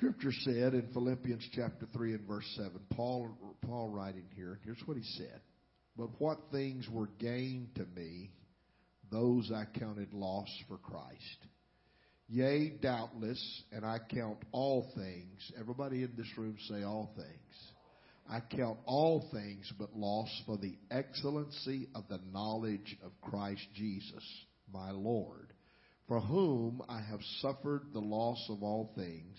Scripture said in Philippians chapter 3 and verse 7, Paul, Paul writing here, here's what he said. But what things were gained to me, those I counted loss for Christ. Yea, doubtless, and I count all things. Everybody in this room say all things. I count all things but loss for the excellency of the knowledge of Christ Jesus, my Lord, for whom I have suffered the loss of all things,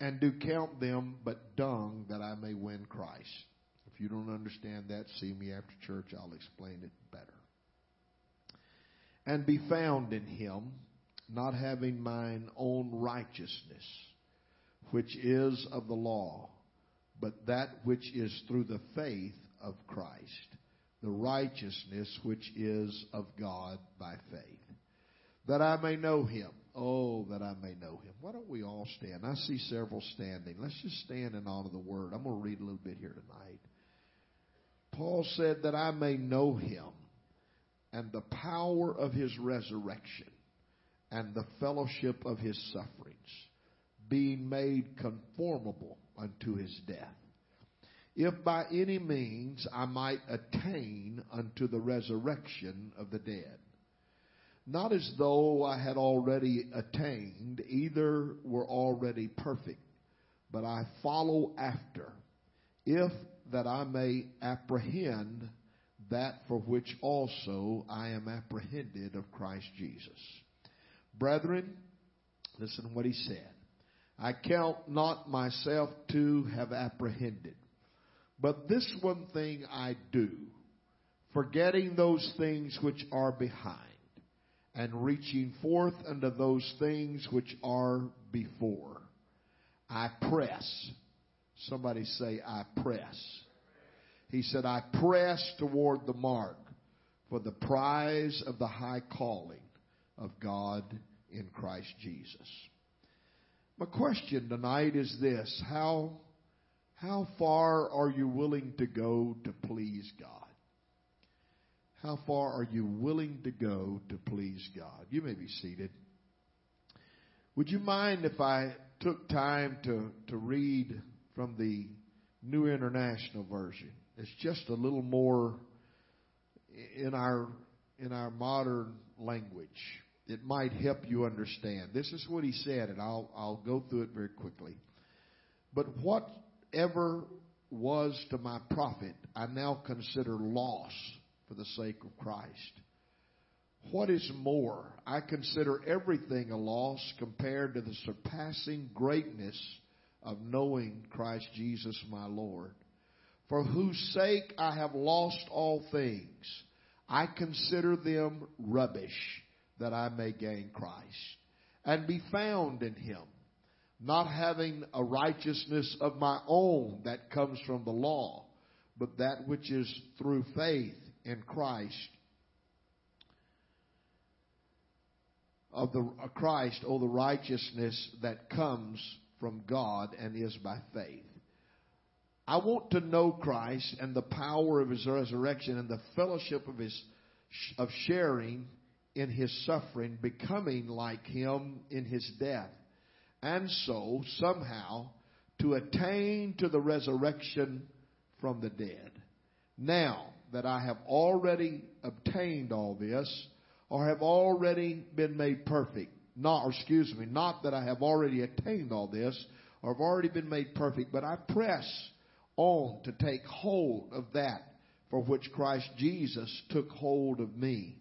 and do count them but dung that I may win Christ. If you don't understand that, see me after church. I'll explain it better. And be found in him, not having mine own righteousness, which is of the law, but that which is through the faith of Christ, the righteousness which is of God by faith, that I may know him. Oh, that I may know him. Why don't we all stand? I see several standing. Let's just stand in honor of the word. I'm going to read a little bit here tonight. Paul said that I may know him and the power of his resurrection and the fellowship of his sufferings, being made conformable unto his death. If by any means I might attain unto the resurrection of the dead. Not as though I had already attained, either were already perfect, but I follow after, if that I may apprehend that for which also I am apprehended of Christ Jesus. Brethren, listen to what he said. I count not myself to have apprehended, but this one thing I do, forgetting those things which are behind, and reaching forth unto those things which are before. I press. Somebody say, I press. He said, I press toward the mark for the prize of the high calling of God in Christ Jesus. My question tonight is this How, how far are you willing to go to please God? How far are you willing to go to please God? You may be seated. Would you mind if I took time to, to read from the New International Version? It's just a little more in our in our modern language. It might help you understand. This is what he said, and I'll I'll go through it very quickly. But whatever was to my profit, I now consider loss for the sake of Christ. What is more, I consider everything a loss compared to the surpassing greatness of knowing Christ Jesus my Lord for whose sake I have lost all things. I consider them rubbish that I may gain Christ and be found in him, not having a righteousness of my own that comes from the law, but that which is through faith in Christ. Of the uh, Christ, or the righteousness that comes from God and is by faith. I want to know Christ and the power of his resurrection and the fellowship of his of sharing in his suffering, becoming like him in his death. And so somehow to attain to the resurrection from the dead. Now that I have already obtained all this, or have already been made perfect, not, excuse me, not that I have already attained all this, or have already been made perfect, but I press on to take hold of that for which Christ Jesus took hold of me.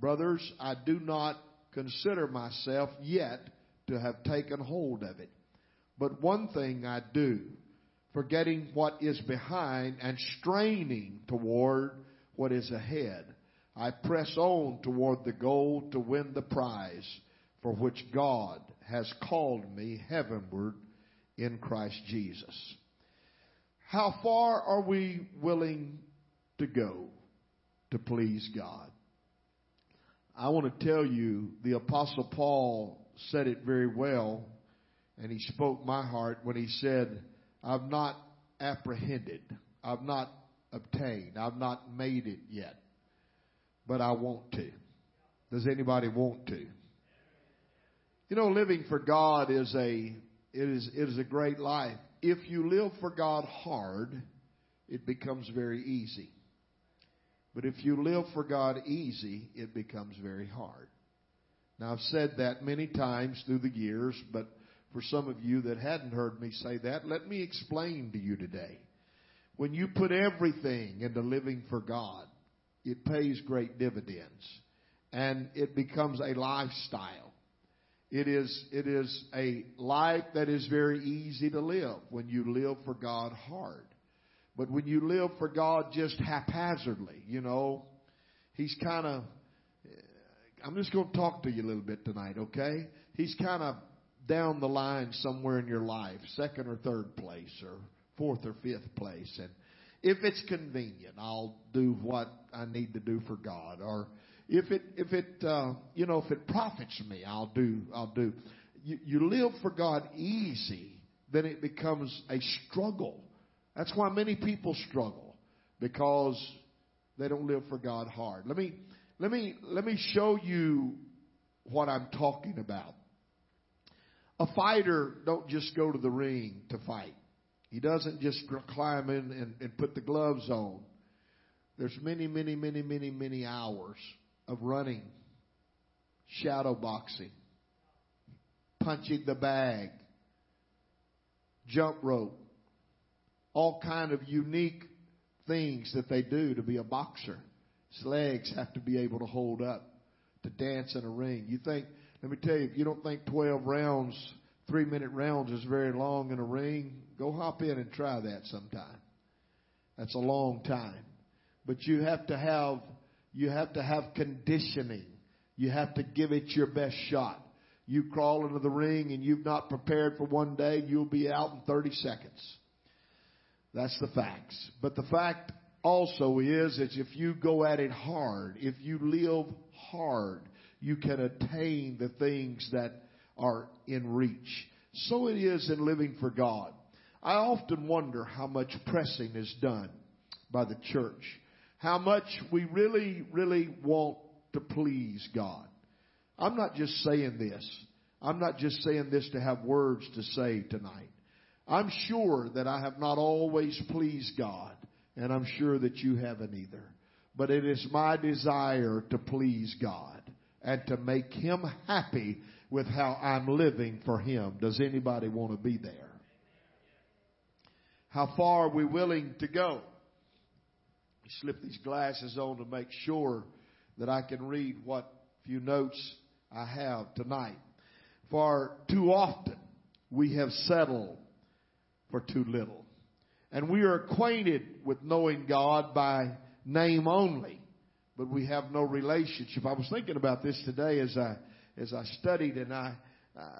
Brothers, I do not consider myself yet to have taken hold of it. But one thing I do, forgetting what is behind and straining toward what is ahead, I press on toward the goal to win the prize for which God has called me heavenward in Christ Jesus. How far are we willing to go to please God? I want to tell you, the Apostle Paul said it very well, and he spoke my heart when he said, I've not apprehended, I've not obtained, I've not made it yet, but I want to. Does anybody want to? You know, living for God is a it is it is a great life. If you live for God hard, it becomes very easy. But if you live for God easy, it becomes very hard. Now I've said that many times through the years, but for some of you that hadn't heard me say that, let me explain to you today. When you put everything into living for God, it pays great dividends and it becomes a lifestyle. It is, it is a life that is very easy to live when you live for God hard. But when you live for God just haphazardly, you know, He's kind of, I'm just going to talk to you a little bit tonight, okay? He's kind of down the line somewhere in your life, second or third place, or fourth or fifth place. And if it's convenient, I'll do what I need to do for God. Or if it, if it, uh, you know, if it profits me, I'll do, I'll do. You, you live for God easy, then it becomes a struggle. That's why many people struggle because they don't live for God hard. Let me, let me, let me show you what I'm talking about. A fighter don't just go to the ring to fight. He doesn't just climb in and, and put the gloves on. There's many, many, many, many, many hours of running, shadow boxing, punching the bag, jump rope, all kind of unique things that they do to be a boxer. His legs have to be able to hold up to dance in a ring. You think, let me tell you, if you don't think 12 rounds, three minute rounds is very long in a ring, go hop in and try that sometime. That's a long time. But you have to have, you have to have conditioning. You have to give it your best shot. You crawl into the ring and you've not prepared for one day, you'll be out in 30 seconds. That's the facts. But the fact also is that if you go at it hard, if you live hard, you can attain the things that are in reach. So it is in living for God. I often wonder how much pressing is done by the church. How much we really, really want to please God. I'm not just saying this. I'm not just saying this to have words to say tonight. I'm sure that I have not always pleased God, and I'm sure that you haven't either. But it is my desire to please God and to make Him happy with how I'm living for Him. Does anybody want to be there? How far are we willing to go? Slip these glasses on to make sure that I can read what few notes I have tonight. Far too often we have settled for too little. And we are acquainted with knowing God by name only, but we have no relationship. I was thinking about this today as I as I studied, and I uh,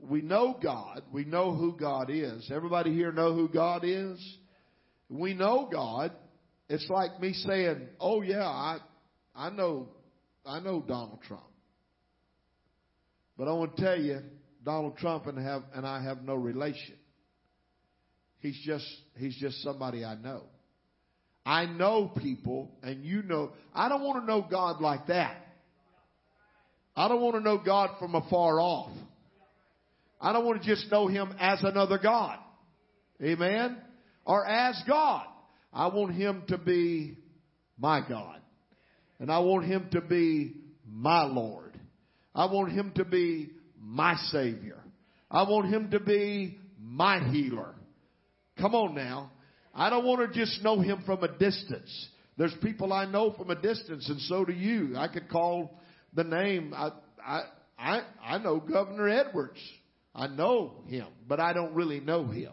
we know God. We know who God is. Everybody here know who God is. We know God. It's like me saying, "Oh yeah, I I know I know Donald Trump." But I want to tell you, Donald Trump and have and I have no relation. He's just he's just somebody I know. I know people and you know I don't want to know God like that. I don't want to know God from afar off. I don't want to just know him as another God. Amen? Or as God. I want him to be my God. And I want him to be my Lord. I want him to be my Savior. I want him to be my healer. Come on now. I don't want to just know him from a distance. There's people I know from a distance, and so do you. I could call the name. I, I, I, I know Governor Edwards. I know him, but I don't really know him.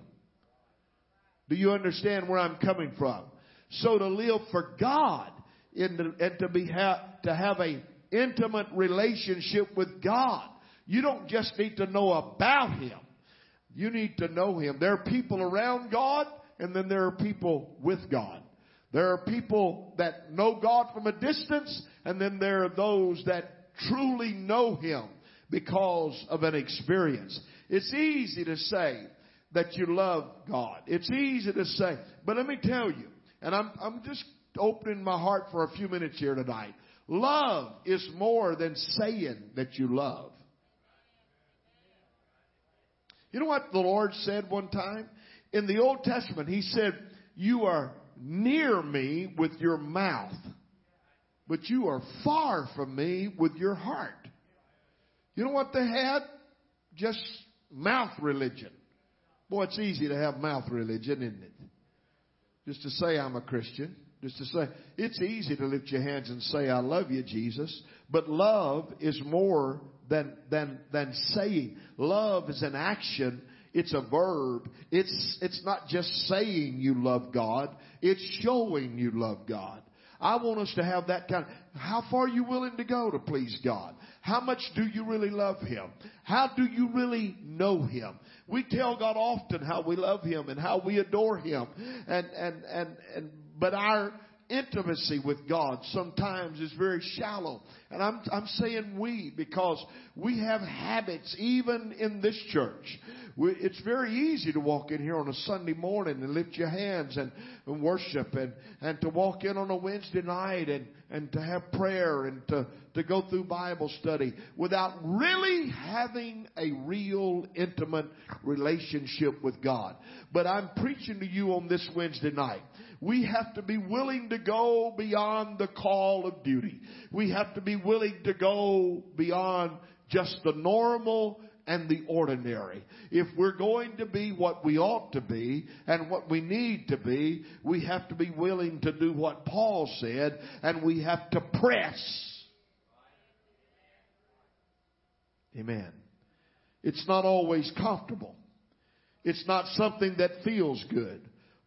Do you understand where I'm coming from? So to live for God and to be to have a intimate relationship with God, you don't just need to know about Him. You need to know Him. There are people around God, and then there are people with God. There are people that know God from a distance, and then there are those that truly know Him because of an experience. It's easy to say that you love God. It's easy to say, but let me tell you, and I'm, I'm just opening my heart for a few minutes here tonight. Love is more than saying that you love. You know what the Lord said one time? In the Old Testament, He said, You are near me with your mouth, but you are far from me with your heart. You know what they had? Just mouth religion. Boy, it's easy to have mouth religion, isn't it? Just to say I'm a Christian. Just to say, it's easy to lift your hands and say, I love you, Jesus. But love is more than, than, than saying. Love is an action. It's a verb. It's, it's not just saying you love God. It's showing you love God. I want us to have that kind. Of, how far are you willing to go to please God? How much do you really love Him? How do you really know Him? We tell God often how we love Him and how we adore Him, and and and and but our intimacy with God sometimes is very shallow. And I'm, I'm saying we because we have habits even in this church. We, it's very easy to walk in here on a Sunday morning and lift your hands and, and worship and, and to walk in on a Wednesday night and, and to have prayer and to, to go through Bible study without really having a real intimate relationship with God. But I'm preaching to you on this Wednesday night we have to be willing to go beyond the call of duty. We have to be willing to go beyond just the normal and the ordinary. If we're going to be what we ought to be and what we need to be, we have to be willing to do what Paul said and we have to press. Amen. It's not always comfortable. It's not something that feels good.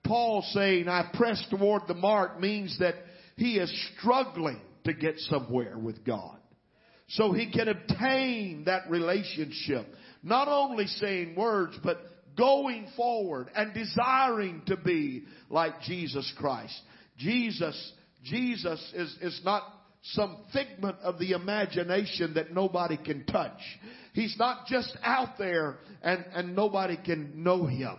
Paul saying, I press toward the mark means that he is struggling to get somewhere with God. So he can obtain that relationship. Not only saying words, but going forward and desiring to be like Jesus Christ. Jesus, Jesus is, is not some figment of the imagination that nobody can touch. He's not just out there and, and nobody can know him.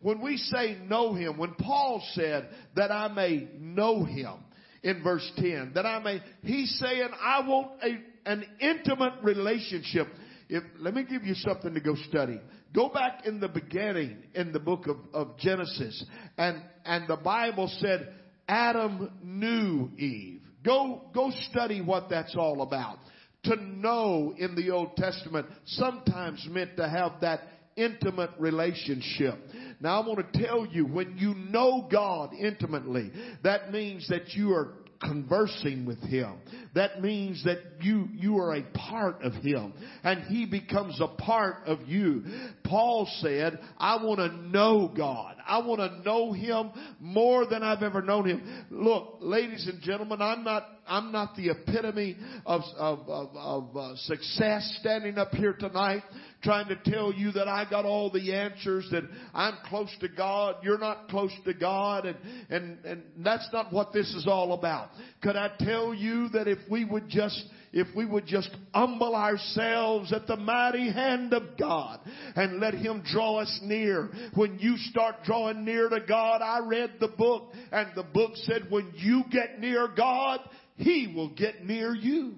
When we say know him, when Paul said that I may know him in verse 10, that I may, he's saying I want a, an intimate relationship. If, let me give you something to go study. Go back in the beginning in the book of, of Genesis and, and the Bible said Adam knew Eve. Go, go study what that's all about. To know in the Old Testament sometimes meant to have that intimate relationship. Now I want to tell you, when you know God intimately, that means that you are conversing with him. That means that you, you are a part of him and he becomes a part of you. Paul said, I want to know God. I want to know him more than I've ever known him. Look, ladies and gentlemen, I'm not I'm not the epitome of, of, of, of uh, success standing up here tonight trying to tell you that I got all the answers, that I'm close to God, you're not close to God, and, and, and that's not what this is all about. Could I tell you that if we would just if we would just humble ourselves at the mighty hand of God and let Him draw us near. When you start drawing near to God, I read the book and the book said when you get near God, he will get near you.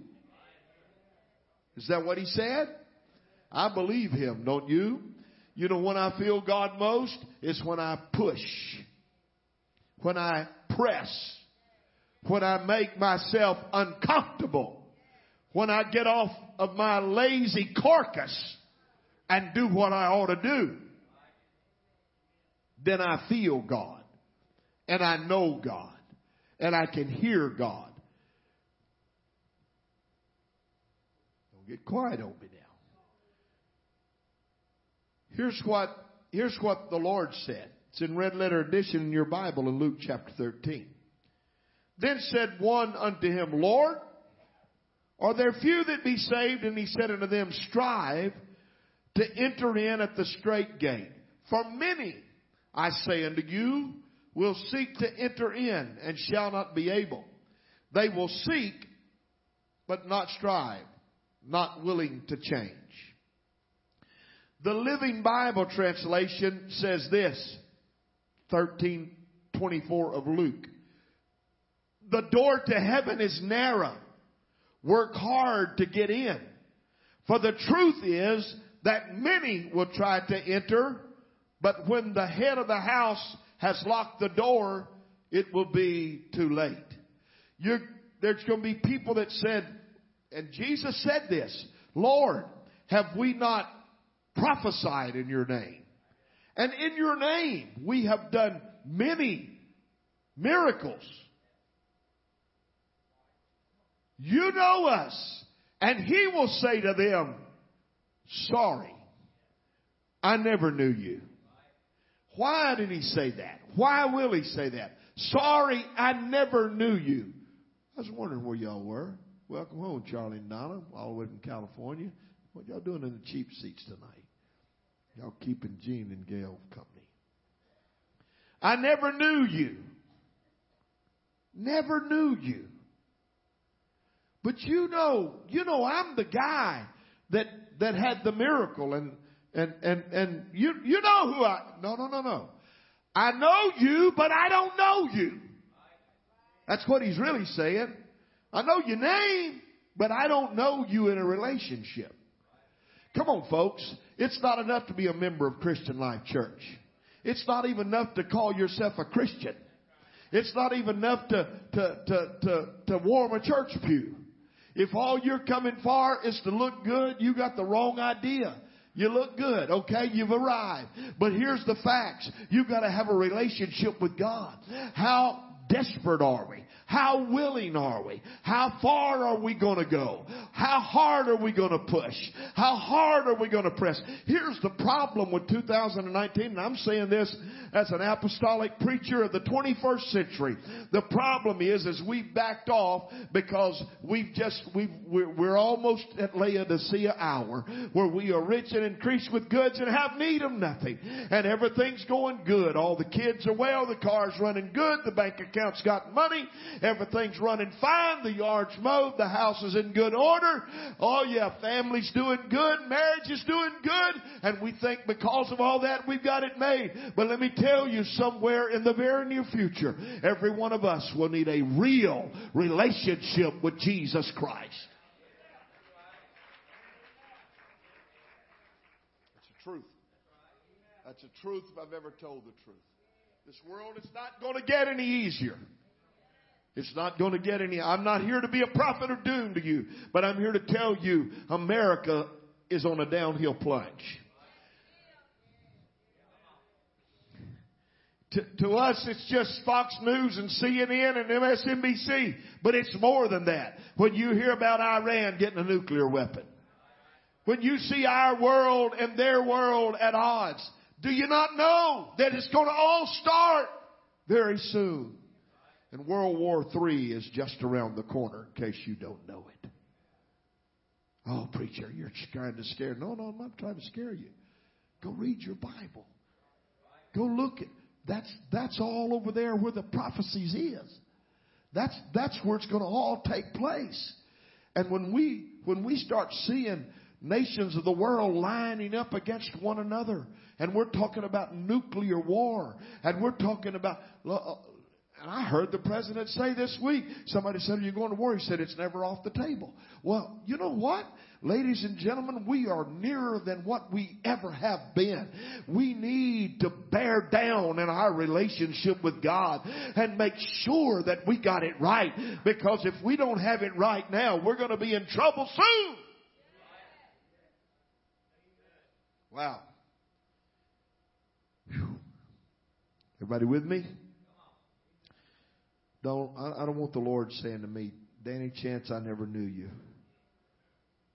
Is that what he said? I believe him, don't you? You know when I feel God most? It's when I push. When I press. When I make myself uncomfortable. When I get off of my lazy carcass and do what I ought to do. Then I feel God. And I know God. And I can hear God. Don't get quiet on me now. Here's what, here's what the Lord said. It's in red letter edition in your Bible in Luke chapter 13. Then said one unto him, Lord, are there few that be saved? And he said unto them, Strive to enter in at the straight gate. For many, I say unto you, will seek to enter in and shall not be able. They will seek, but not strive not willing to change. The Living Bible translation says this, 1324 of Luke. The door to heaven is narrow. Work hard to get in. For the truth is that many will try to enter, but when the head of the house has locked the door, it will be too late. You're, there's going to be people that said, and Jesus said this, Lord, have we not prophesied in your name? And in your name we have done many miracles. You know us. And he will say to them, sorry, I never knew you. Why did he say that? Why will he say that? Sorry, I never knew you. I was wondering where y'all were. Welcome home, Charlie and Donna, all the way from California. What y'all doing in the cheap seats tonight? Y'all keeping Gene and Gail company. I never knew you. Never knew you. But you know, you know, I'm the guy that that had the miracle, and and and and you you know who I. No, no, no, no. I know you, but I don't know you. That's what he's really saying. I know your name, but I don't know you in a relationship. Come on, folks. It's not enough to be a member of Christian Life Church. It's not even enough to call yourself a Christian. It's not even enough to, to, to, to, to warm a church pew. If all you're coming for is to look good, you got the wrong idea. You look good, okay? You've arrived. But here's the facts. You've got to have a relationship with God. How desperate are we? How willing are we? How far are we going to go? How hard are we going to push? How hard are we going to press? Here's the problem with 2019, and I'm saying this as an apostolic preacher of the 21st century. The problem is, is we backed off because we've just, we're, we're almost at Laodicea hour where we are rich and increased with goods and have need of nothing. And everything's going good. All the kids are well, the car's running good, the bank account's got money, Everything's running fine. The yard's mowed. The house is in good order. Oh yeah, family's doing good. Marriage is doing good. And we think because of all that, we've got it made. But let me tell you, somewhere in the very near future, every one of us will need a real relationship with Jesus Christ. That's the truth. That's the truth if I've ever told the truth. This world is not going to get any easier. It's not going to get any. I'm not here to be a prophet of doom to you, but I'm here to tell you America is on a downhill plunge. To, to, us, it's just Fox News and CNN and MSNBC, but it's more than that. When you hear about Iran getting a nuclear weapon, when you see our world and their world at odds, do you not know that it's going to all start very soon? And World War III is just around the corner, in case you don't know it. Oh, preacher, you're trying to scare. No, no, I'm not trying to scare you. Go read your Bible. Go look at that's that's all over there where the prophecies is. That's that's where it's going to all take place. And when we when we start seeing nations of the world lining up against one another, and we're talking about nuclear war, and we're talking about uh, and I heard the president say this week, somebody said, Are you going to war? He said, It's never off the table. Well, you know what? Ladies and gentlemen, we are nearer than what we ever have been. We need to bear down in our relationship with God and make sure that we got it right. Because if we don't have it right now, we're going to be in trouble soon. Wow. Everybody with me? Don't I, I don't want the Lord saying to me, Danny Chance, I never knew you.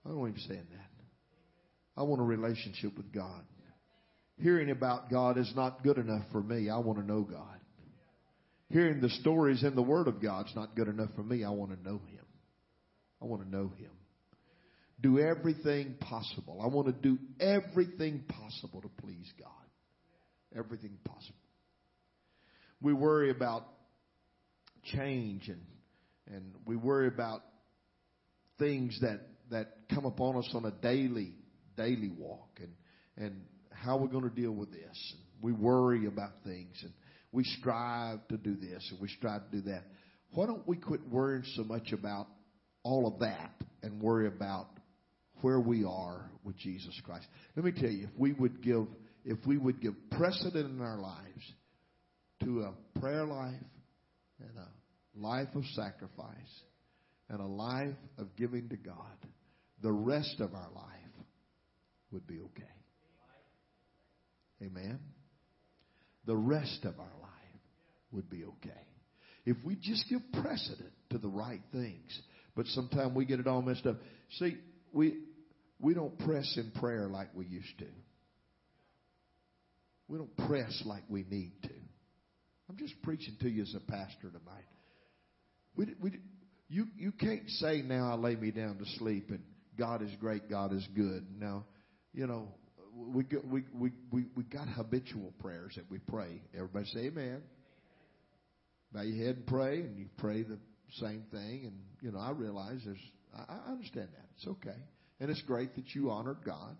I don't want him saying that. I want a relationship with God. Hearing about God is not good enough for me. I want to know God. Hearing the stories in the Word of God is not good enough for me. I want to know Him. I want to know Him. Do everything possible. I want to do everything possible to please God. Everything possible. We worry about change and and we worry about things that that come upon us on a daily daily walk and and how we're going to deal with this. We worry about things and we strive to do this and we strive to do that. Why don't we quit worrying so much about all of that and worry about where we are with Jesus Christ. Let me tell you, if we would give if we would give precedent in our lives to a prayer life and a life of sacrifice and a life of giving to God, the rest of our life would be okay. Amen. The rest of our life would be okay. If we just give precedent to the right things, but sometimes we get it all messed up. See, we we don't press in prayer like we used to. We don't press like we need to. I'm just preaching to you as a pastor tonight. We, we, you, you can't say now I lay me down to sleep and God is great, God is good. Now, you know, we, we, we, we, we got habitual prayers that we pray. Everybody say amen. Bow your head and pray, and you pray the same thing. And, you know, I realize there's, I, I understand that. It's okay. And it's great that you honored God.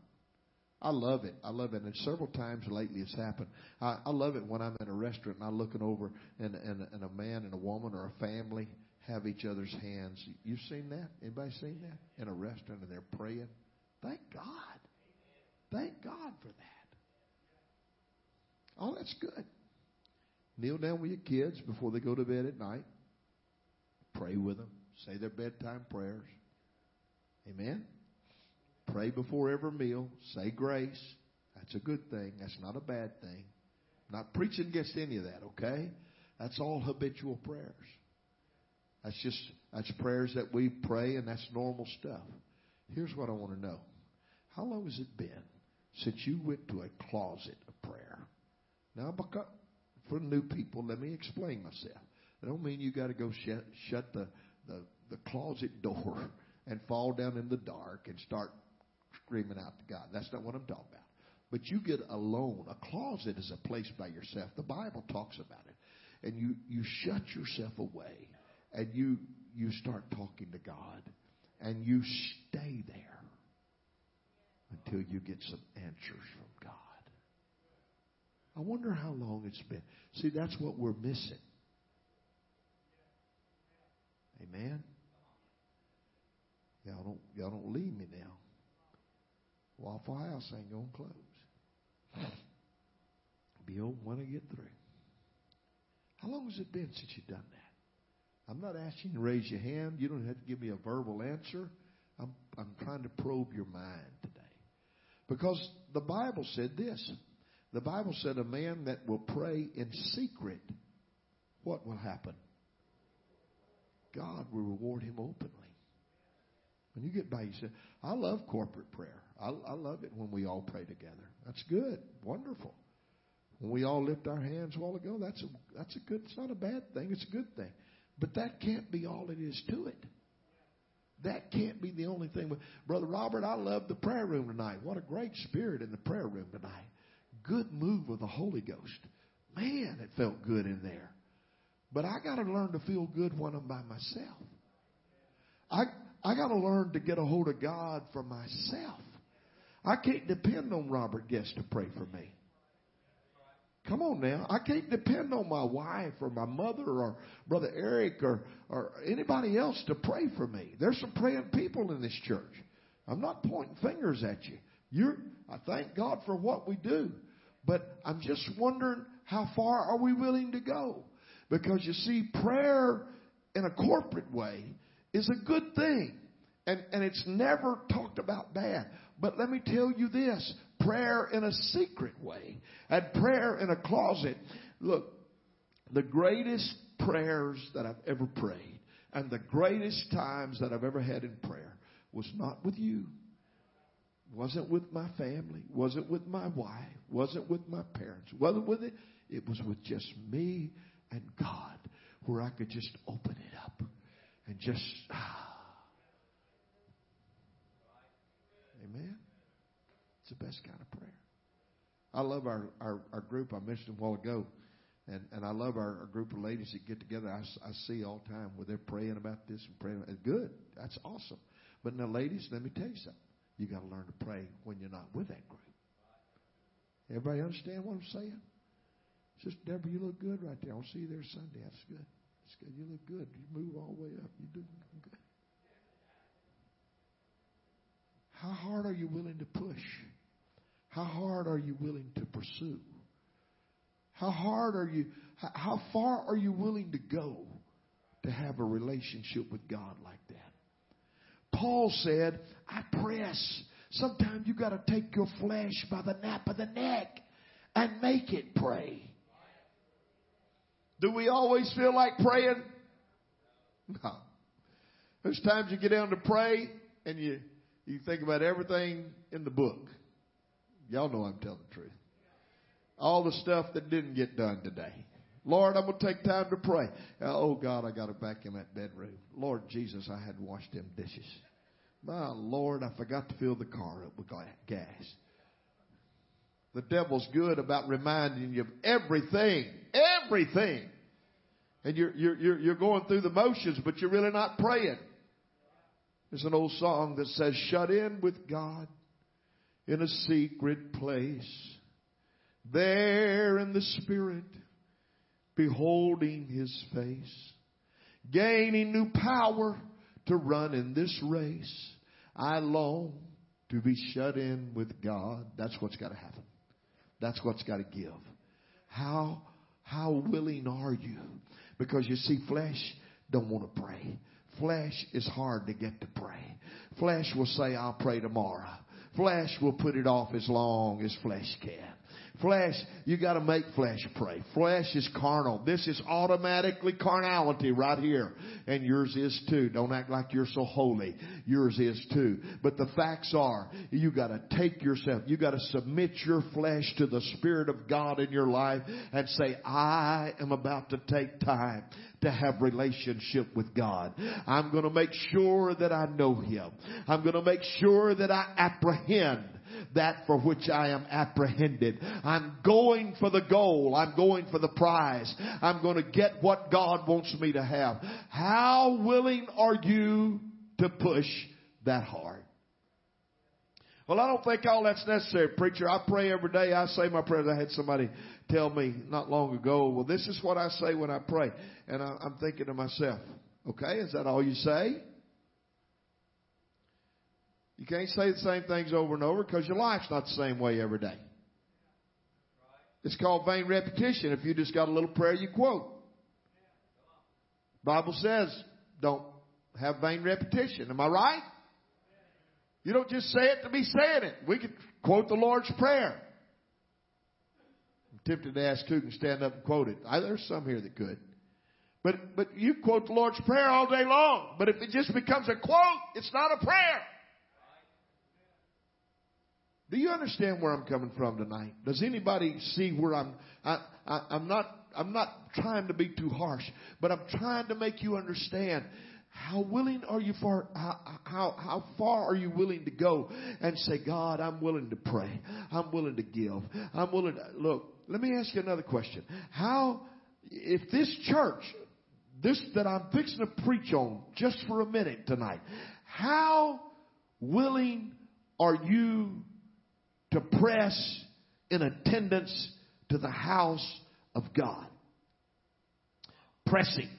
I love it. I love it. And several times lately it's happened. I, I love it when I'm in a restaurant and I'm looking over and, and, and a man and a woman or a family have each other's hands. You've seen that? Anybody seen that? In a restaurant and they're praying. Thank God. Thank God for that. Oh, that's good. Kneel down with your kids before they go to bed at night. Pray with them. Say their bedtime prayers. Amen. Pray before every meal. Say grace. That's a good thing. That's not a bad thing. I'm not preaching against any of that, okay? That's all habitual prayers. That's just that's prayers that we pray and that's normal stuff. Here's what I want to know. How long has it been since you went to a closet of prayer? Now, for new people, let me explain myself. I don't mean you got to go shut, shut the, the, the closet door and fall down in the dark and start screaming out to God. That's not what I'm talking about. But you get alone. A closet is a place by yourself. The Bible talks about it. And you, you shut yourself away and you, you start talking to God and you stay there until you get some answers from God. I wonder how long it's been. See, that's what we're missing. Amen. Y'all don't y'all don't leave me now. Waffle House ain't gonna close. Be open when I get through. How long has it been since you've done that? I'm not asking you to raise your hand. You don't have to give me a verbal answer. I'm I'm trying to probe your mind today. Because the Bible said this. The Bible said a man that will pray in secret, what will happen? God will reward him openly. When you get by, you say, I love corporate prayer. I, I love it when we all pray together. That's good. Wonderful. When we all lift our hands a while ago, that's a, that's a good, it's not a bad thing. It's a good thing. But that can't be all it is to it. That can't be the only thing. Brother Robert, I love the prayer room tonight. What a great spirit in the prayer room tonight. Good move of the Holy Ghost. Man, it felt good in there. But I got to learn to feel good when I'm by myself. I I got to learn to get a hold of God for myself. I can't depend on Robert Guest to pray for me. Come on now. I can't depend on my wife or my mother or Brother Eric or, or anybody else to pray for me. There's some praying people in this church. I'm not pointing fingers at you. You're, I thank God for what we do. But I'm just wondering how far are we willing to go? Because you see, prayer in a corporate way is a good thing. And, and it's never talked about bad. But let me tell you this prayer in a secret way and prayer in a closet. Look, the greatest prayers that I've ever prayed and the greatest times that I've ever had in prayer was not with you, wasn't with my family, wasn't with my wife, wasn't with my parents, wasn't with it. It was with just me and God, where I could just open it up and just. Ah. Amen. It's the best kind of prayer. I love our, our, our group I mentioned a while ago. And, and I love our, our group of ladies that get together. I, I see all the time where they're praying about this and praying. It's good. That's awesome. But now, ladies, let me tell you something. You got to learn to pray when you're not with that group. Everybody understand what I'm saying? Sister Deborah, you look good right there. I'll see you there Sunday. That's good. That's good. You look good. You move all the way up. You're doing good. How hard are you willing to push? How hard are you willing to pursue? How hard are you, how far are you willing to go to have a relationship with God like that? Paul said, I press. Sometimes you got to take your flesh by the nape of the neck and make it pray. Do we always feel like praying? No. There's times you get down to pray and you, you think about everything in the book. Y'all know I'm telling the truth. All the stuff that didn't get done today. Lord, I'm going to take time to pray. Uh, oh, God, I got to back in that bedroom. Lord Jesus, I had to wash them dishes. My Lord, I forgot to fill the car up with gas. The devil's good about reminding you of everything, everything. And you're, you're, you're going through the motions, but you're really not praying. There's an old song that says, Shut in with God in a secret place. There in the Spirit, beholding His face, gaining new power to run in this race. I long to be shut in with God. That's what's got to happen. That's what's got to give. How, how willing are you? Because you see, flesh don't want to pray. Flesh is hard to get to pray. Flesh will say, I'll pray tomorrow. Flesh will put it off as long as flesh can. Flesh, you gotta make flesh pray. Flesh is carnal. This is automatically carnality right here. And yours is too. Don't act like you're so holy. Yours is too. But the facts are, you gotta take yourself, you gotta submit your flesh to the Spirit of God in your life and say, I am about to take time to have relationship with God. I'm to make sure that I know Him. I'm to make sure that I apprehend that for which I am apprehended. I'm going for the goal. I'm going for the prize. I'm going to get what God wants me to have. How willing are you to push that hard? Well, I don't think all that's necessary, preacher. I pray every day. I say my prayers. I had somebody tell me not long ago, well, this is what I say when I pray. And I, I'm thinking to myself, okay, is that all you say? You can't say the same things over and over because your life's not the same way every day. It's called vain repetition if you just got a little prayer you quote. Bible says don't have vain repetition. Am I right? You don't just say it to be saying it. We could quote the Lord's Prayer. I'm tempted to ask who can stand up and quote it. I, there's some here that could. But, but you quote the Lord's Prayer all day long. But if it just becomes a quote, it's not a prayer. Do you understand where I'm coming from tonight? Does anybody see where I'm? I, I, I'm not. I'm not trying to be too harsh, but I'm trying to make you understand. How willing are you for how, how how far are you willing to go and say, God, I'm willing to pray. I'm willing to give. I'm willing to look. Let me ask you another question. How if this church, this that I'm fixing to preach on just for a minute tonight, how willing are you to press in attendance to the house of God. Pressing.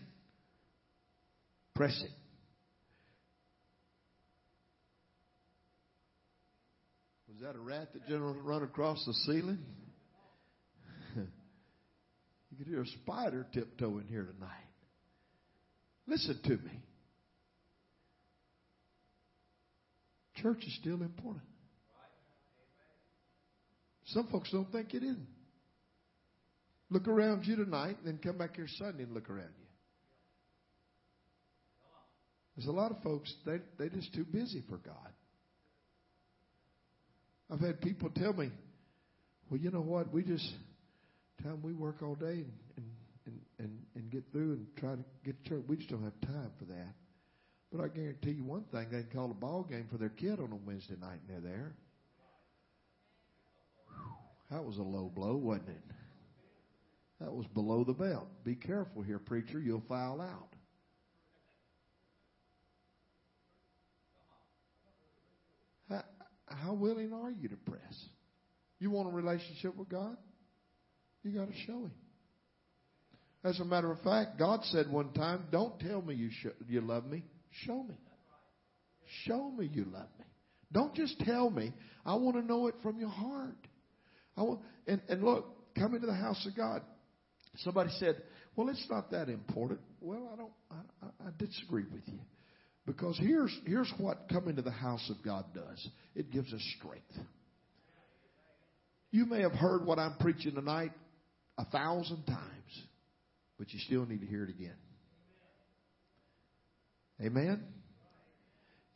Pressing. Was that a rat that just run across the ceiling? you could hear a spider tiptoeing here tonight. Listen to me. Church is still important. Some folks don't think it isn't. Look around you tonight, and then come back here Sunday and look around you. There's a lot of folks, they, they're just too busy for God. I've had people tell me, well, you know what? We just, time we work all day and, and, and, and get through and try to get to church, we just don't have time for that. But I guarantee you one thing, they can call a ball game for their kid on a Wednesday night and they're there. That was a low blow, wasn't it? That was below the belt. Be careful here, preacher. You'll foul out. How, how willing are you to press? You want a relationship with God? You got to show Him. As a matter of fact, God said one time, "Don't tell me you sh- you love me. Show me. Show me you love me. Don't just tell me. I want to know it from your heart. I want, and, and look, come into the house of God. Somebody said, well, it's not that important. Well, I don't, I, I, disagree with you. Because here's, here's what coming to the house of God does. It gives us strength. You may have heard what I'm preaching tonight a thousand times, but you still need to hear it again. Amen?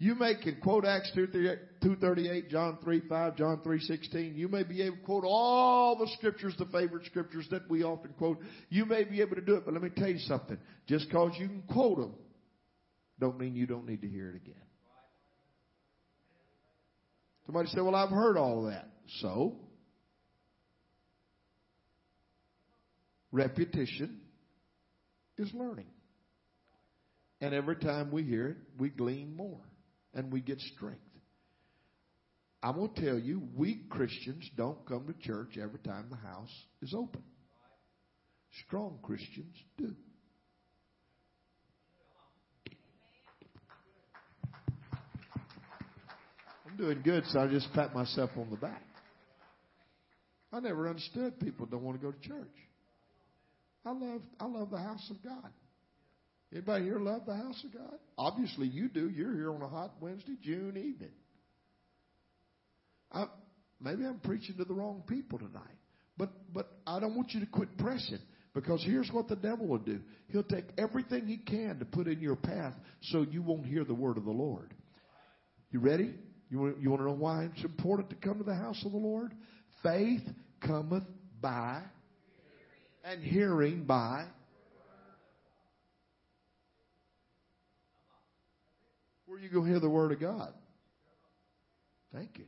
You may can quote Acts 2.38, John 3, 5, John 3, 16. You may be able to quote all the scriptures, the favorite scriptures that we often quote. You may be able to do it, but let me tell you something. Just because you can quote them, don't mean you don't need to hear it again. Somebody said, well, I've heard all that. So? Repetition is learning. And every time we hear it, we glean more and we get strength. I'm going to tell you, we Christians don't come to church every time the house is open. Strong Christians do. I'm doing good, so I just pat myself on the back. I never understood people don't want to go to church. I love I love the house of God. Anybody here love the house of God? Obviously you do. You're here on a hot Wednesday, June evening. I, maybe I'm preaching to the wrong people tonight. But but I don't want you to quit pressing because here's what the devil will do. He'll take everything he can to put in your path so you won't hear the word of the Lord. You ready? You want, you want to know why it's important to come to the house of the Lord? Faith cometh by and hearing by where you go hear the word of God. Thank you.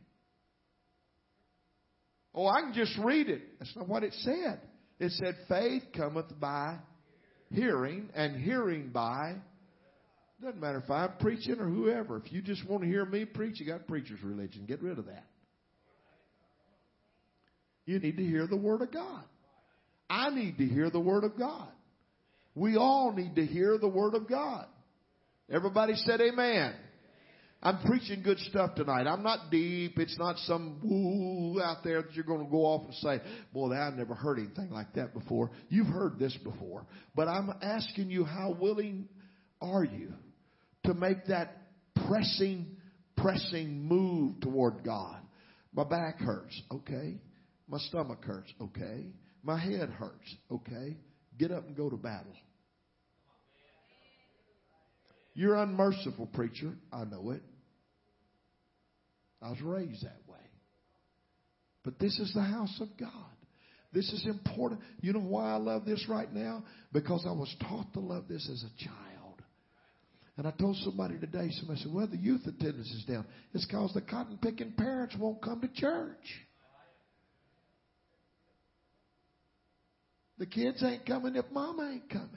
Oh, I can just read it. That's not what it said. It said faith cometh by hearing and hearing by doesn't matter if I'm preaching or whoever. If you just want to hear me preach, you got preacher's religion. Get rid of that. You need to hear the Word of God. I need to hear the Word of God. We all need to hear the Word of God. Everybody said amen. I'm preaching good stuff tonight. I'm not deep. It's not some woo out there that you're going to go off and say, boy, I've never heard anything like that before. You've heard this before. But I'm asking you, how willing are you to make that pressing, pressing move toward God? My back hurts. Okay. My stomach hurts. Okay. My head hurts. Okay. Get up and go to battle. You're unmerciful, preacher. I know it. I was raised that way. But this is the house of God. This is important. You know why I love this right now? Because I was taught to love this as a child. And I told somebody today, somebody said, well, the youth attendance is down. It's because the cotton picking parents won't come to church. The kids ain't coming if mama ain't coming.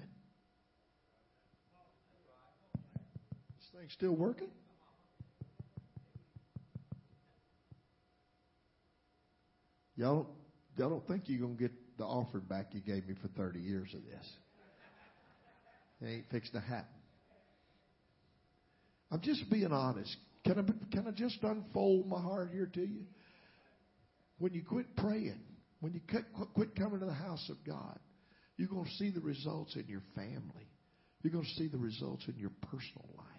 This thing still working? Y'all, y'all don't think you're going to get the offering back you gave me for 30 years of this. It ain't fixing to happen. I'm just being honest. Can I, can I just unfold my heart here to you? When you quit praying, when you quit, quit coming to the house of God, you're going to see the results in your family. You're going to see the results in your personal life.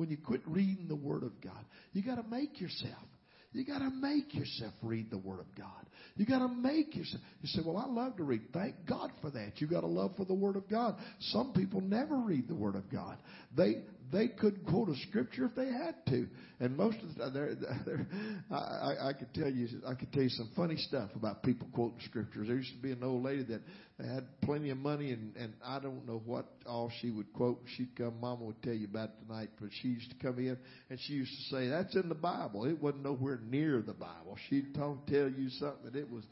When you quit reading the Word of God, you got to make yourself. You got to make yourself read the Word of God. You got to make yourself. You say, "Well, I love to read." Thank God for that. You got a love for the Word of God. Some people never read the Word of God. They they could quote a scripture if they had to. And most of the time, they're, they're, I, I could tell you, I could tell you some funny stuff about people quoting scriptures. There used to be an old lady that had plenty of money, and and I don't know what all she would quote. She'd come, Mama would tell you about tonight, but she used to come in and she used to say, "That's in the Bible." It wasn't nowhere near the Bible. She'd tell you something that it was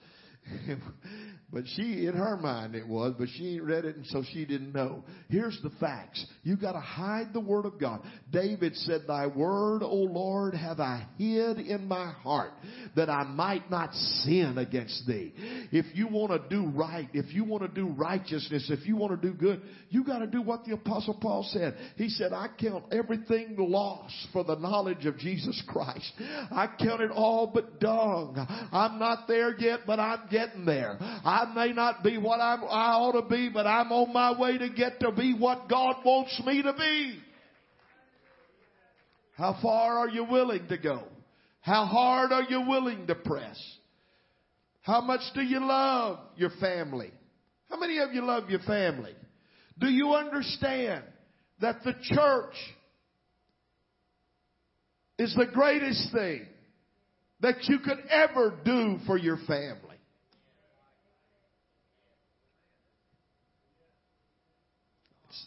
but she, in her mind it was, but she ain't read it and so she didn't know. Here's the facts. You gotta hide the Word of God. David said, Thy Word, O Lord, have I hid in my heart that I might not sin against Thee. if you want to do right, if you want to do righteousness, if you want to do good, you got to do what the apostle Paul said. He said, I count everything lost for the knowledge of Jesus Christ. I count it all but dung. I'm not there yet, but I'm getting there. I may not be what I'm, I ought to be, but I'm on my way to get to be what God wants me to be. How far are you willing to go? How hard are you willing to press? How much do you love your family? How many of you love your family? Do you understand that the church is the greatest thing that you could ever do for your family?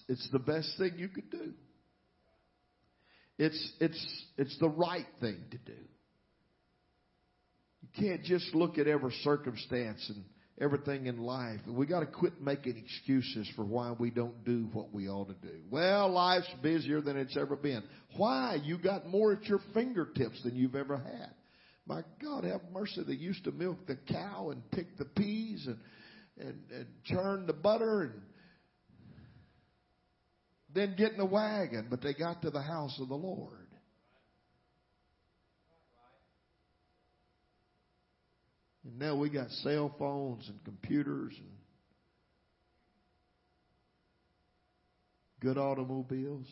It's, the best thing you could do. It's, it's, it's the right thing to do. You can't just look at every circumstance and everything in life. We got to quit making excuses for why we don't do what we ought to do. Well, life's busier than it's ever been. Why? You got more at your fingertips than you've ever had. My God, have mercy. They used to milk the cow and pick the peas and, and, and churn the butter and then get in a wagon, but they got to the house of the Lord. And now we got cell phones and computers and good automobiles.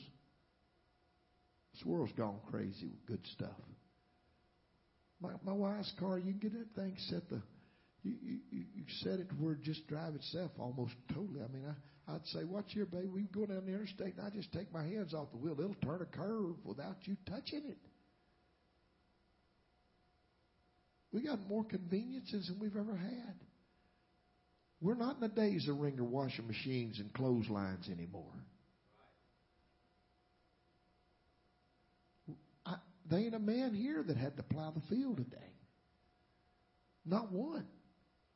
This world's gone crazy with good stuff. My, my wife's car, you can get that thing set the, you, you, you set it where it just drive itself almost totally. I mean, I, I'd say, watch here, baby. We go down the interstate and I just take my hands off the wheel. It'll turn a curve without you touching it. We got more conveniences than we've ever had. We're not in the days of wringer washing machines and clotheslines anymore. I, there ain't a man here that had to plow the field today. Not one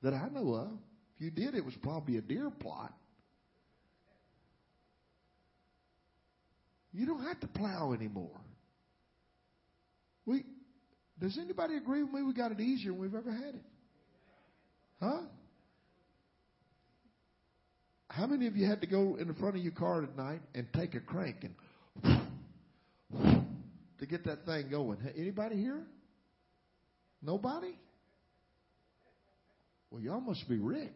that I know of. If you did, it was probably a deer plot. You don't have to plow anymore. We does anybody agree with me? We got it easier than we've ever had it. Huh? How many of you had to go in the front of your car at night and take a crank and to get that thing going? Anybody here? Nobody? Well, y'all must be rich.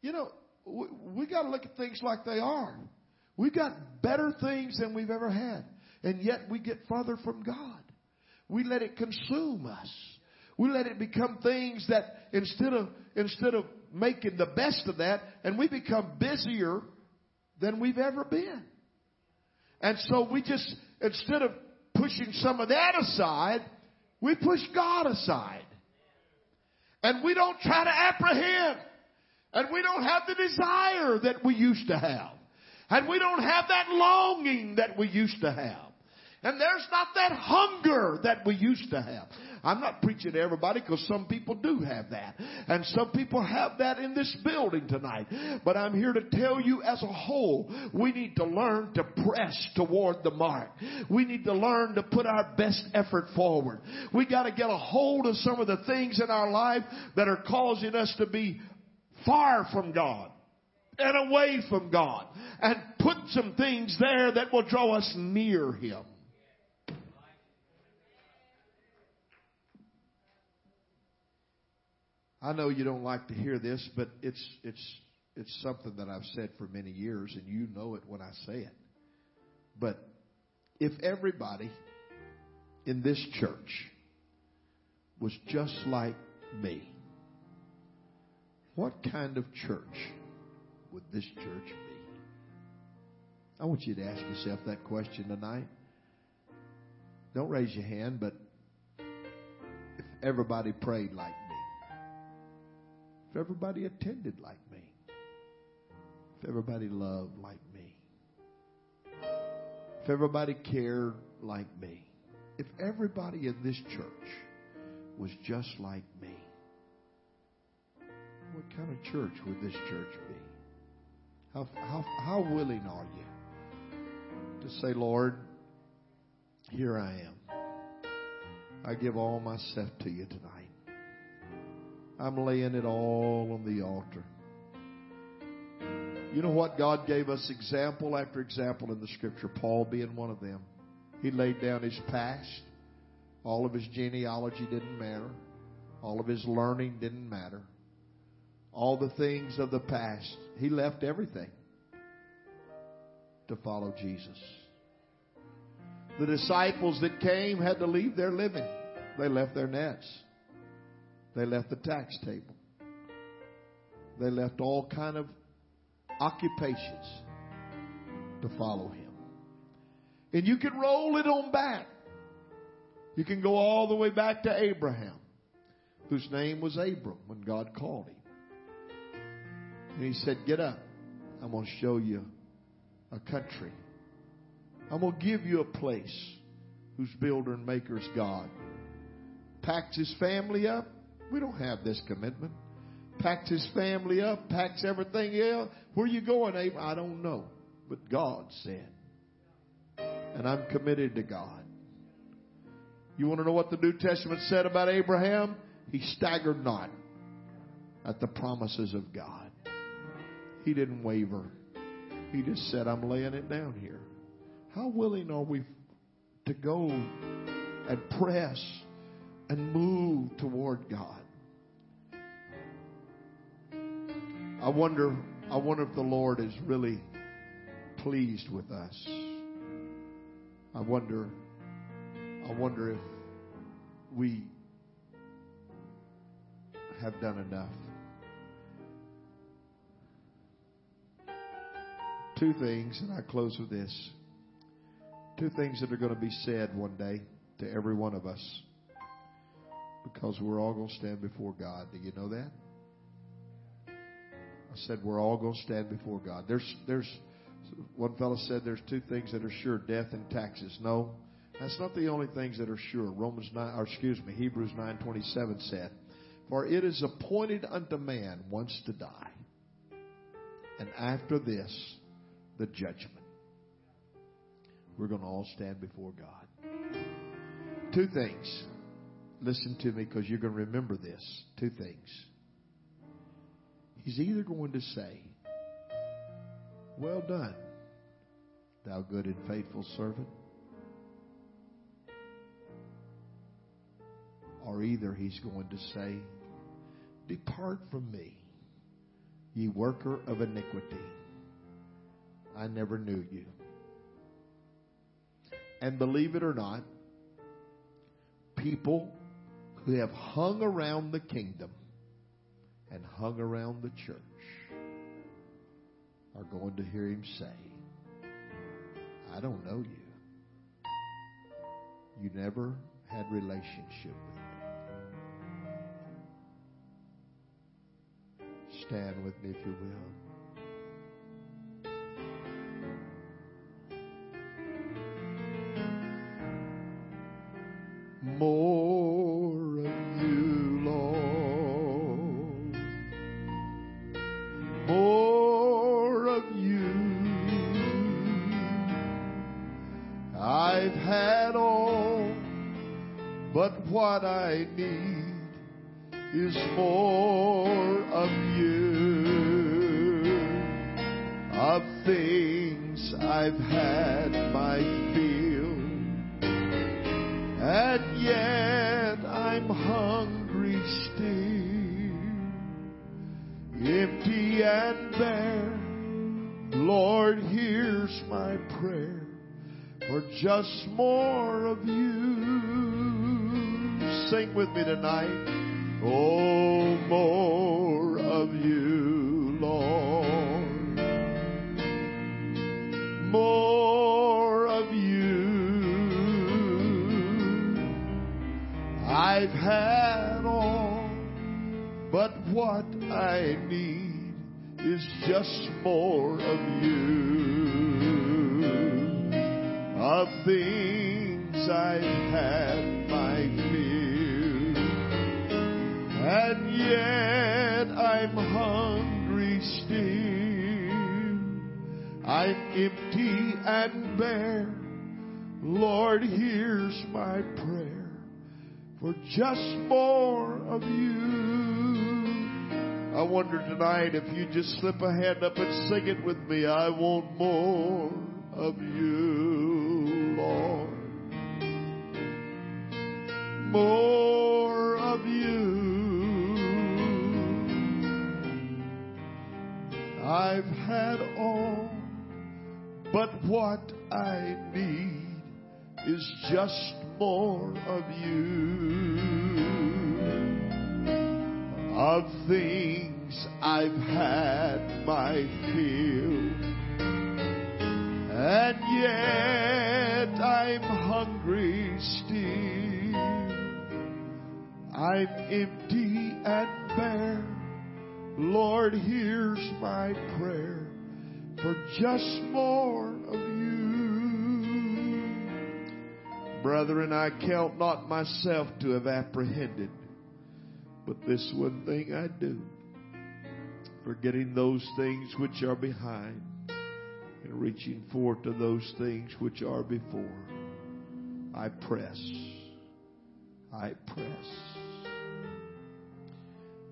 You know, we, we got to look at things like they are. We've got better things than we've ever had. And yet we get farther from God. We let it consume us. We let it become things that instead of, instead of making the best of that, and we become busier than we've ever been. And so we just, instead of pushing some of that aside, we push God aside. And we don't try to apprehend. And we don't have the desire that we used to have. And we don't have that longing that we used to have. And there's not that hunger that we used to have. I'm not preaching to everybody because some people do have that. And some people have that in this building tonight. But I'm here to tell you as a whole, we need to learn to press toward the mark. We need to learn to put our best effort forward. We got to get a hold of some of the things in our life that are causing us to be far from God and away from God and put some things there that will draw us near Him. I know you don't like to hear this, but it's it's it's something that I've said for many years, and you know it when I say it. But if everybody in this church was just like me, what kind of church would this church be? I want you to ask yourself that question tonight. Don't raise your hand, but if everybody prayed like me, if everybody attended like me, if everybody loved like me, if everybody cared like me, if everybody in this church was just like me, what kind of church would this church be? How, how, how willing are you to say, Lord, here I am. I give all myself to you tonight. I'm laying it all on the altar. You know what? God gave us example after example in the scripture, Paul being one of them. He laid down his past. All of his genealogy didn't matter. All of his learning didn't matter. All the things of the past. He left everything to follow Jesus. The disciples that came had to leave their living. They left their nets. They left the tax table. They left all kind of occupations to follow him. And you can roll it on back. You can go all the way back to Abraham, whose name was Abram when God called him. And he said, Get up. I'm going to show you a country. I'm going to give you a place whose builder and maker is God. Packed his family up. We don't have this commitment. Packed his family up, packs everything else. Where are you going, Abram? I don't know. But God said. And I'm committed to God. You want to know what the New Testament said about Abraham? He staggered not at the promises of God. He didn't waver. He just said, I'm laying it down here. How willing are we to go and press and move toward God? I wonder I wonder if the Lord is really pleased with us. I wonder I wonder if we have done enough. Two things, and I close with this. Two things that are going to be said one day to every one of us because we're all going to stand before God. Do you know that? I said we're all going to stand before God. There's there's one fellow said there's two things that are sure, death and taxes. No, that's not the only things that are sure. Romans 9 or excuse me, Hebrews 9:27 said, "For it is appointed unto man once to die, and after this the judgment." We're going to all stand before God. Two things. Listen to me because you're going to remember this. Two things. He's either going to say, Well done, thou good and faithful servant. Or either he's going to say, Depart from me, ye worker of iniquity. I never knew you. And believe it or not, people who have hung around the kingdom and hung around the church are going to hear him say, I don't know you. You never had relationship with me. Stand with me if you will. I'm hungry still. I'm empty and bare. Lord, here's my prayer for just more of you. I wonder tonight if you just slip a hand up and sing it with me. I want more of you, Lord. More of you. I've had all, but what I need is just more of you. Of things I've had my fill, and yet I'm hungry still. I'm empty and bare. Lord, here's my prayer for just more of you. Brethren, I count not myself to have apprehended, but this one thing I do, forgetting those things which are behind and reaching forth to those things which are before. I press. I press.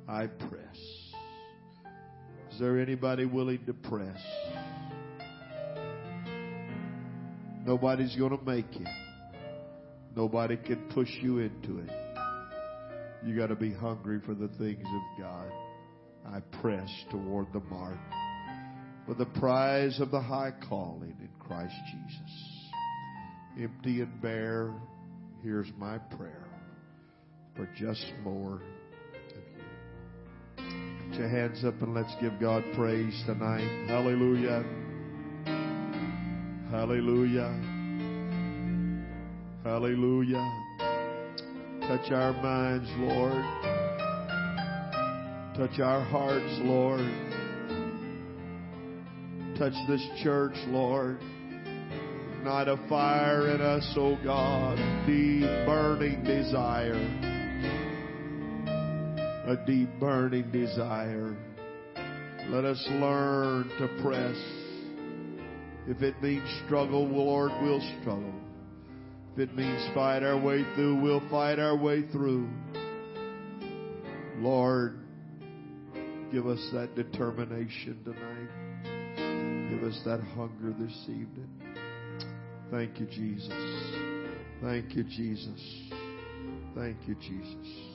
I press. Is there anybody willing to press? Nobody's going to make you. Nobody can push you into it. You got to be hungry for the things of God. I press toward the mark for the prize of the high calling in Christ Jesus. Empty and bare, here's my prayer for just more your hands up and let's give God praise tonight. Hallelujah. Hallelujah. Hallelujah. Touch our minds, Lord. Touch our hearts, Lord. Touch this church, Lord. Ignite a fire in us, O oh God. Deep burning desire. A deep burning desire. Let us learn to press. If it means struggle, Lord, we'll struggle. If it means fight our way through, we'll fight our way through. Lord, give us that determination tonight. Give us that hunger this evening. Thank you, Jesus. Thank you, Jesus. Thank you, Jesus.